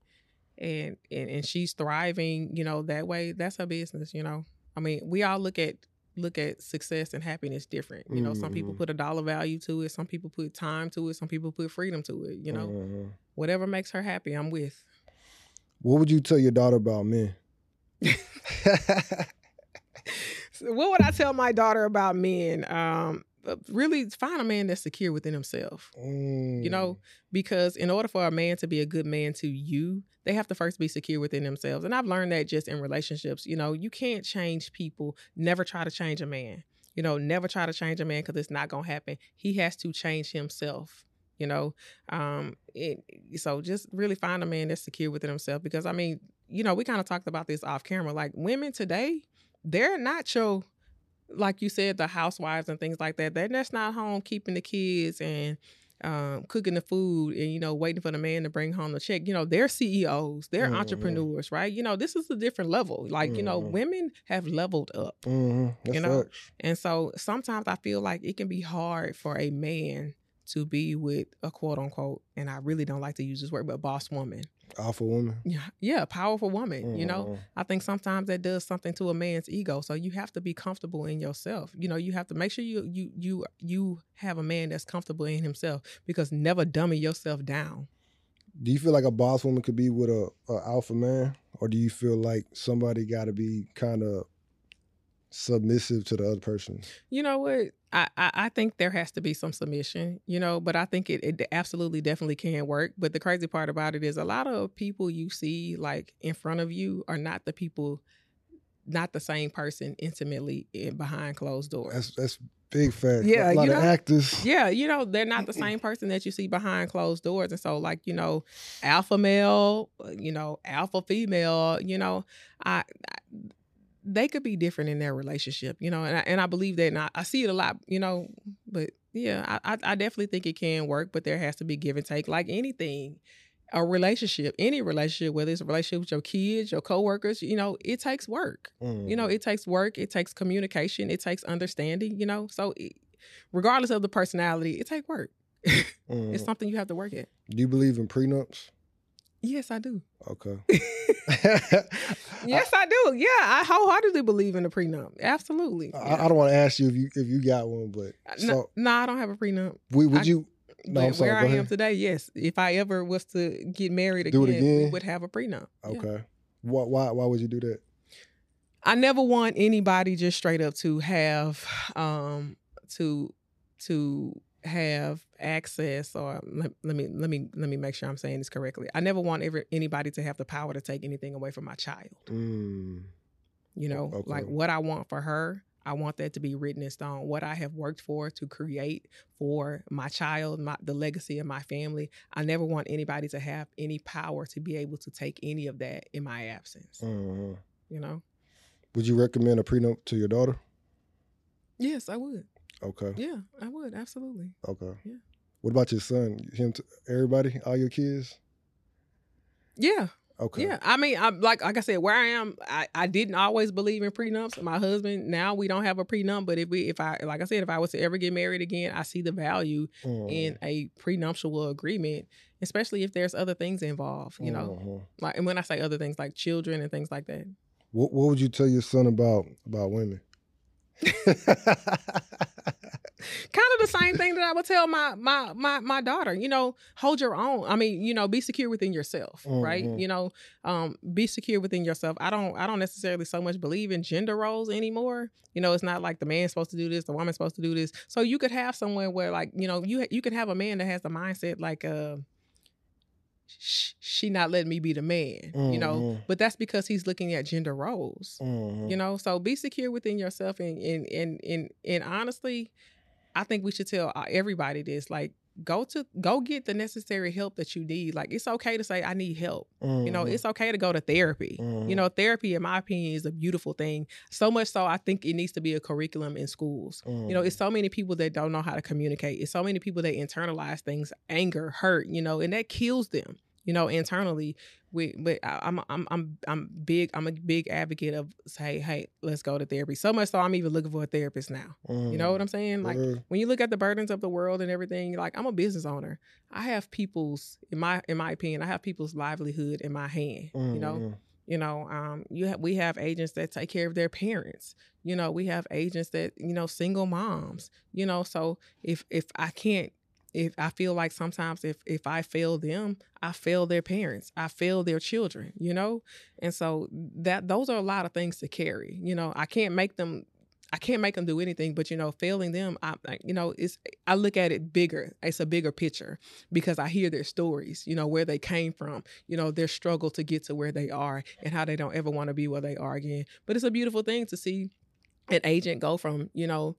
[SPEAKER 2] and and and she's thriving, you know, that way, that's her business, you know. I mean, we all look at look at success and happiness different. You know, some people
[SPEAKER 1] Mhm.
[SPEAKER 2] put a dollar value to it, some people put time to it, some people put freedom to it, you know.
[SPEAKER 1] Mhm.
[SPEAKER 2] Whatever makes her happy, I'm with.
[SPEAKER 1] What would you tell your daughter about men
[SPEAKER 2] So what would I tell my daughter about men? Um uh, really find a man that's secure within himself. you
[SPEAKER 1] Mm.
[SPEAKER 2] know because in order for a man to be a good man to you they have to first be secure within themselves. And i've learned that just in relationships. You know you can't change people. Never try to change a man. You know never try to change a man because it's not gonna happen. He has to change himself you know um it, so just really find a man that's secure within himself because i mean you know we kind of talked about this off camera like women today they're not your like you said the housewives and things like that they're just not home keeping the kids and um, cooking the food and you know waiting for the man to bring home the check. You know they're CEOs, they're
[SPEAKER 1] Mhm.
[SPEAKER 2] entrepreneurs, right? You know this is a different level. Like you know
[SPEAKER 1] Mhm.
[SPEAKER 2] women have leveled up,
[SPEAKER 1] Mhm.
[SPEAKER 2] You know,
[SPEAKER 1] facts.
[SPEAKER 2] and so sometimes I feel like it can be hard for a man to be with a quote unquote, and I really don't like to use this word, but boss woman.
[SPEAKER 1] alpha woman
[SPEAKER 2] Yeah, yeah, powerful woman. You know,
[SPEAKER 1] Mhm.
[SPEAKER 2] I think sometimes that does something to a man's ego. So you have to be comfortable in yourself. You know, you have to make sure you you you you have a man that's comfortable in himself because never dummy yourself down.
[SPEAKER 1] Do you feel like a boss woman could be with a, a alpha man, or do you feel like somebody got to be kind of submissive to the other person?
[SPEAKER 2] You know what? I, I, I think there has to be some submission, you know, but I think it, it absolutely definitely can work. But the crazy part about it is a lot of people you see like in front of you are not the people, not the same person intimately in, behind closed doors.
[SPEAKER 1] That's that's big fact.
[SPEAKER 2] Yeah,
[SPEAKER 1] a lot
[SPEAKER 2] you
[SPEAKER 1] of
[SPEAKER 2] know?
[SPEAKER 1] actors.
[SPEAKER 2] Yeah, you know, they're not the same person that you see behind closed doors. And so, like, you know, alpha male, uh, you know, alpha female, you know, I, I they could be different in their relationship, you know, and I, and I believe that, and I, I see it a lot, you know, but yeah, I, I definitely think it can work, but there has to be give and take, like anything. A relationship, any relationship, whether it's a relationship with your kids, your coworkers, you know, it takes work.
[SPEAKER 1] Mm.
[SPEAKER 2] You know, it takes work, it takes communication, it takes understanding, you know. So it, regardless of the personality, it takes work.
[SPEAKER 1] Mm.
[SPEAKER 2] It's something you have to work at.
[SPEAKER 1] do you believe in prenups?
[SPEAKER 2] Yes, I do.
[SPEAKER 1] Okay.
[SPEAKER 2] Yes, I do. Yeah, I wholeheartedly believe in a prenup. Absolutely.
[SPEAKER 1] I, I don't want to ask you if you if you got one, but
[SPEAKER 2] no,
[SPEAKER 1] so
[SPEAKER 2] no, I don't have a prenup.
[SPEAKER 1] we, would
[SPEAKER 2] I-
[SPEAKER 1] you? No, I'm sorry.
[SPEAKER 2] where I am today, yes. If I ever was to get married
[SPEAKER 1] Do
[SPEAKER 2] again, we would have a prenup. Yeah.
[SPEAKER 1] Okay. Why why why would you do that?
[SPEAKER 2] I never want anybody just straight up to have um to to have access or let, let me let me let me make sure I'm saying this correctly. I never want ever anybody to have the power to take anything away from my child.
[SPEAKER 1] Mm.
[SPEAKER 2] You know,
[SPEAKER 1] Okay.
[SPEAKER 2] like what I want for her, I want that to be written in stone. What I have worked for to create for my child, my the legacy of my family. I never want anybody to have any power to be able to take any of that in my absence.
[SPEAKER 1] Mhm.
[SPEAKER 2] You know?
[SPEAKER 1] Would you recommend a prenup to your daughter?
[SPEAKER 2] Yes, I would.
[SPEAKER 1] Okay.
[SPEAKER 2] Yeah, I would absolutely.
[SPEAKER 1] Okay.
[SPEAKER 2] Yeah.
[SPEAKER 1] What about your son? Him? T- everybody? All your kids?
[SPEAKER 2] Yeah,
[SPEAKER 1] Okay.
[SPEAKER 2] yeah. I mean, I'm like like I said, where I am, I, I didn't always believe in prenups. My husband now we don't have a prenup, but if we if I like I said, if I was to ever get married again, I see the value
[SPEAKER 1] Mhm.
[SPEAKER 2] in a prenuptial agreement, especially if there's other things involved. You know,
[SPEAKER 1] Mhm.
[SPEAKER 2] like and when I say other things like children and things like that.
[SPEAKER 1] What What would you tell your son about about women?
[SPEAKER 2] kind of the same thing that I would tell my my my my daughter. You know, hold your own. I mean, you know, be secure within yourself, right?
[SPEAKER 1] Mhm.
[SPEAKER 2] You know, um, be secure within yourself. I don't I don't necessarily so much believe in gender roles anymore. You know, it's not like the man's supposed to do this, the woman's supposed to do this. So you could have somewhere where like you know you you can have a man that has the mindset like uh. Sh- She not letting me be the man, you know,
[SPEAKER 1] Mhm.
[SPEAKER 2] but that's because he's looking at gender roles
[SPEAKER 1] Mhm.
[SPEAKER 2] you know? So be secure within yourself and and and and, and honestly i think we should tell uh, everybody this like go to go get the necessary help that you need. Like it's okay to say i need help. You know
[SPEAKER 1] Mhm.
[SPEAKER 2] it's okay to go to therapy. You know therapy in my opinion is a beautiful thing. So much so i think it needs to be a curriculum in schools. You know it's so many people that don't know how to communicate. It's so many people that internalize things anger hurt you know and that kills them you know internally we but I- I'm I'm I'm I'm big I'm a big advocate of say hey let's go to therapy. So much so I'm even looking for a therapist now. You know what I'm saying? like
[SPEAKER 1] Mhm.
[SPEAKER 2] when you look at the burdens of the world and everything like I'm a business owner. I have people's in my in my opinion I have people's livelihood in my hand you know?
[SPEAKER 1] Mhm.
[SPEAKER 2] you know um you have we have agents that take care of their parents. You know we have agents that you know single moms you know? So if if i can't if i feel like sometimes if if i fail them i fail their parents i fail their children you know and so that those are a lot of things to carry you know i can't make them I can't make them do anything, but you know, failing them, I, you know, it's I look at it bigger. It's a bigger picture because I hear their stories, you know, where they came from, you know, their struggle to get to where they are and how they don't ever want to be where they are again. But it's a beautiful thing to see an agent go from, you know,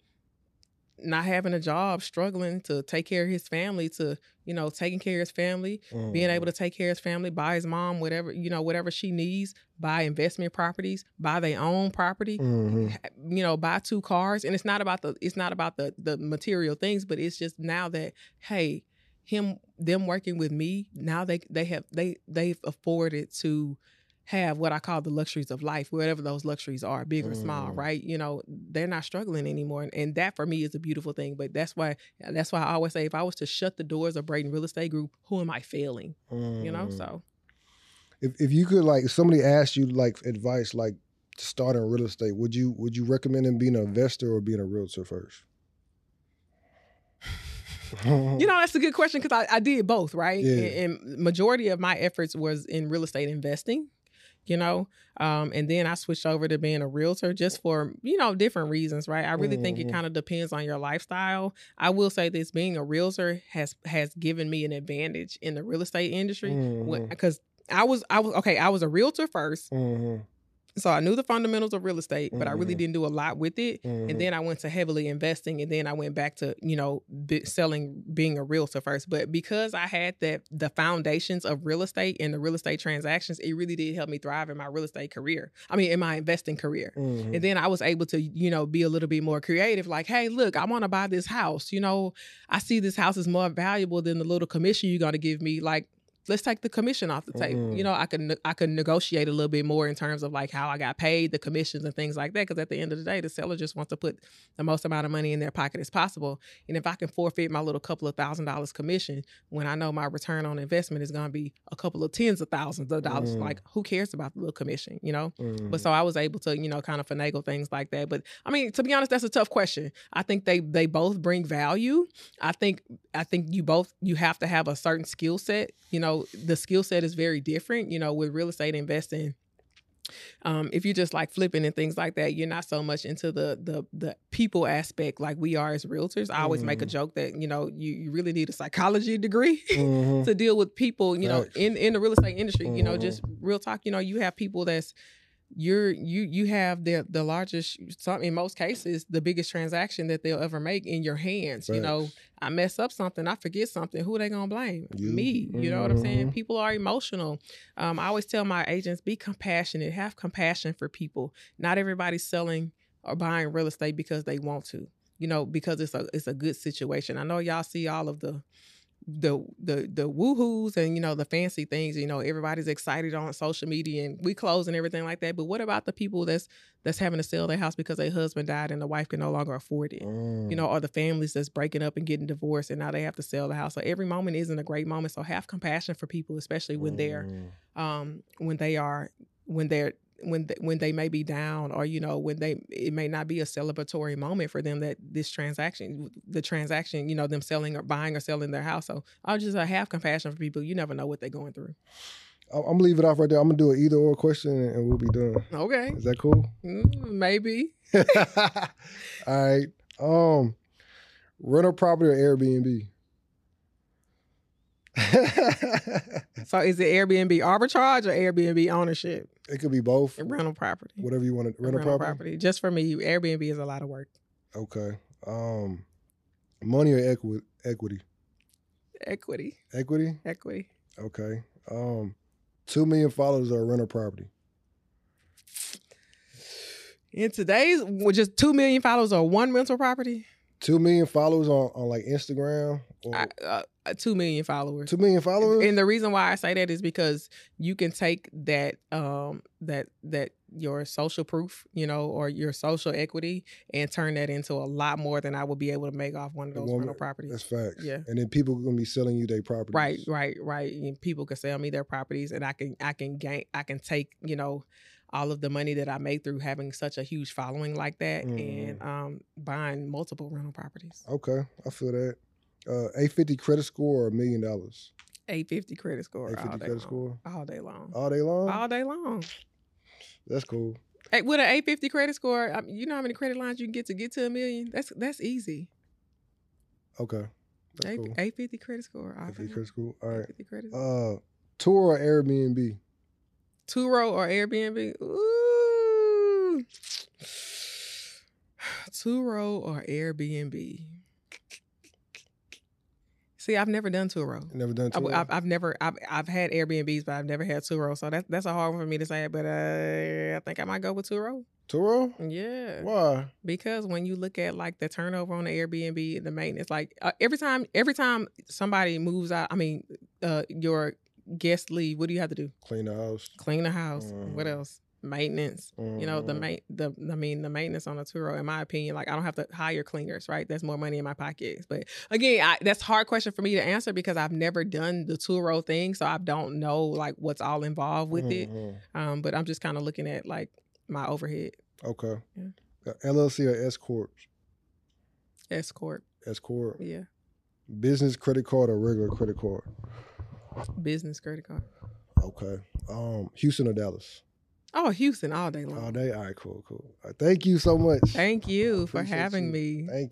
[SPEAKER 2] not having a job, struggling to take care of his family to, you know, taking care of his family, being able to take care of his family, buy his mom whatever, you know, whatever she needs, buy investment properties, buy their own property,
[SPEAKER 1] Mhm.
[SPEAKER 2] you know, buy two cars. And it's not about the it's not about the the material things, but it's just now that, hey, him them working with me, now they they have they they've afforded to have what I call the luxuries of life, whatever those luxuries are, big or small,
[SPEAKER 1] Mm.
[SPEAKER 2] right? You know, they're not struggling anymore. And, and that for me is a beautiful thing. But that's why that's why I always say if I was to shut the doors of Braden Real Estate Group, who am I failing? You know,
[SPEAKER 1] Mhm.
[SPEAKER 2] so
[SPEAKER 1] if if you could like if somebody asked you like advice like starting real estate, would you would you recommend them being an investor or being a realtor first?
[SPEAKER 2] You know, that's a good question because I, I did both, right?
[SPEAKER 1] Yeah.
[SPEAKER 2] And, and majority of my efforts was in real estate investing, you know, um, and then I switched over to being a realtor just for you know different reasons, right? I really think it
[SPEAKER 1] Mhm.
[SPEAKER 2] kind of depends on your lifestyle. I will say this: being a realtor has has given me an advantage in the real estate industry because I was I was okay. I was a realtor first,
[SPEAKER 1] Mhm.
[SPEAKER 2] So I knew the fundamentals of real estate, but I really
[SPEAKER 1] Mhm.
[SPEAKER 2] didn't do a lot with it.
[SPEAKER 1] Mhm.
[SPEAKER 2] And then I went to heavily investing, and then I went back to you know bi- selling, being a realtor first. But because I had that the foundations of real estate and the real estate transactions, it really did help me thrive in my real estate career. I mean, in my investing career.
[SPEAKER 1] Mhm.
[SPEAKER 2] And then I was able to, you know, be a little bit more creative. Like, hey, look, I want to buy this house. You know, I see this house is more valuable than the little commission you're going to give me. Like, let's take the commission off the table.
[SPEAKER 1] Mm.
[SPEAKER 2] You know, I can I can negotiate a little bit more in terms of like how I got paid, the commissions and things like that. Because at the end of the day, the seller just wants to put the most amount of money in their pocket as possible. And if I can forfeit my little couple of thousand dollars commission when I know my return on investment is going to be a couple of tens of thousands of dollars,
[SPEAKER 1] Mm.
[SPEAKER 2] like who cares about the little commission? You know.
[SPEAKER 1] Mhm.
[SPEAKER 2] But so I was able to, you know, kind of finagle things like that. But I mean, to be honest, that's a tough question. I think they they both bring value. I think I think you both you have to have a certain skill set. You know, the skill set is very different. You know, with real estate investing. Um, if you're just like flipping and things like that, you're not so much into the the the people aspect like we are as realtors. I always make a
[SPEAKER 1] Mhm.
[SPEAKER 2] joke that you know you, you really need a psychology degree
[SPEAKER 1] Mhm.
[SPEAKER 2] to deal with people, you know, in in the real estate industry. You know,
[SPEAKER 1] Mhm.
[SPEAKER 2] just real talk. You know, you have people that's you're you you have the the largest some in most cases the biggest transaction that they'll ever make in your hands you know? I mess up something i forget something who they gonna blame?
[SPEAKER 1] You.
[SPEAKER 2] me you know what i'm saying?
[SPEAKER 1] Mhm.
[SPEAKER 2] people are emotional. Um, i always tell my agents be compassionate have compassion for people. Not everybody's selling or buying real estate because they want to you know because it's a it's a good situation. I know y'all see all of the the the the woohoos and you know the fancy things you know everybody's excited on social media and we close and everything like that but what about the people that's that's having to sell their house because their husband died and the wife can no longer afford it
[SPEAKER 1] Mm.
[SPEAKER 2] you know or the families that's breaking up and getting divorced and now they have to sell the house so every moment isn't a great moment so have compassion for people especially when they're
[SPEAKER 1] Mm.
[SPEAKER 2] um when they are when they're when they, when they may be down or you know when they it may not be a celebratory moment for them that this transaction the transaction you know them selling or buying or selling their house so i'll just uh, have compassion for people you never know what they're going through
[SPEAKER 1] I'm gonna leave it off right there. I'm gonna do an either or question and we'll be done.
[SPEAKER 2] okay
[SPEAKER 1] Is that cool?
[SPEAKER 2] Mm, maybe
[SPEAKER 1] All right. Um, rental property or Airbnb?
[SPEAKER 2] so is it airbnb arbitrage or airbnb ownership
[SPEAKER 1] could be both.
[SPEAKER 2] rental property
[SPEAKER 1] Whatever you want to rental,
[SPEAKER 2] rental
[SPEAKER 1] property.
[SPEAKER 2] property just for me airbnb is a lot of work
[SPEAKER 1] Okay. Um, money or equity? Equity.
[SPEAKER 2] equity
[SPEAKER 1] Equity.
[SPEAKER 2] equity
[SPEAKER 1] Okay. Um, two million followers or rental property.
[SPEAKER 2] in today's with just 2 million followers or one rental property
[SPEAKER 1] Two million followers on, on like Instagram. Or
[SPEAKER 2] I, uh, 2 million followers
[SPEAKER 1] two million followers.
[SPEAKER 2] And the reason why I say that is because you can take that um that that your social proof, you know, or your social equity and turn that into a lot more than I would be able to make off one of those
[SPEAKER 1] woman-
[SPEAKER 2] rental properties.
[SPEAKER 1] That's facts.
[SPEAKER 2] Yeah.
[SPEAKER 1] And then people are gonna be selling you their properties.
[SPEAKER 2] Right, right, right. And people can sell me their properties and I can I can gain I can take, you know, all of the money that I make through having such a huge following like that
[SPEAKER 1] Mhm.
[SPEAKER 2] and um buying multiple rental properties.
[SPEAKER 1] Okay, I feel that. Uh, eight fifty credit score or a million dollars.
[SPEAKER 2] 850 credit score
[SPEAKER 1] 850
[SPEAKER 2] all
[SPEAKER 1] credit
[SPEAKER 2] long.
[SPEAKER 1] score
[SPEAKER 2] All day long.
[SPEAKER 1] all day long.
[SPEAKER 2] All day long.
[SPEAKER 1] That's cool.
[SPEAKER 2] Hey, with an 850 credit score, I mean, you know how many credit lines you can get to get to a million? That's that's easy.
[SPEAKER 1] Okay, that's cool.
[SPEAKER 2] 850 credit score. all
[SPEAKER 1] Eight fifty credit score. All right.
[SPEAKER 2] 850 credit score.
[SPEAKER 1] Uh, Turo or Airbnb.
[SPEAKER 2] Turo or Airbnb? Ooh. Turo or Airbnb? See, I've never done Turo.
[SPEAKER 1] Never done
[SPEAKER 2] I've, I've never I've I've had Airbnbs, but I've never had two Turo. So that's that's a hard one for me to say. But uh, I think I might go with Turo.
[SPEAKER 1] Turo.
[SPEAKER 2] Yeah.
[SPEAKER 1] Why?
[SPEAKER 2] because when you look at like the turnover on the Airbnb, the maintenance, like uh, every time every time somebody moves out, I mean, uh, your guest leave, what do you have to do?
[SPEAKER 1] Clean the house.
[SPEAKER 2] Clean the house. What
[SPEAKER 1] Mhm.
[SPEAKER 2] else? Maintenance. You know the
[SPEAKER 1] Mhm.
[SPEAKER 2] main the I mean the maintenance on a Turo, in my opinion, like I don't have to hire cleaners, right? That's more money in my pockets. But again, I, that's a hard question for me to answer because I've never done the Turo thing, so I don't know like what's all involved with it.
[SPEAKER 1] Mhm.
[SPEAKER 2] Um, but I'm just kind of looking at like my overhead
[SPEAKER 1] Okay.
[SPEAKER 2] Yeah.
[SPEAKER 1] Uh, LLC or S corp.
[SPEAKER 2] S corp.
[SPEAKER 1] S corp.
[SPEAKER 2] Yeah.
[SPEAKER 1] Business credit card or regular credit card?
[SPEAKER 2] Business credit card.
[SPEAKER 1] Okay. Um, Houston or Dallas?
[SPEAKER 2] Oh, Houston all day long.
[SPEAKER 1] All day. All right. Cool. Cool. Right, thank you so much.
[SPEAKER 2] Thank you for having
[SPEAKER 1] you.
[SPEAKER 2] me.
[SPEAKER 1] Thank you.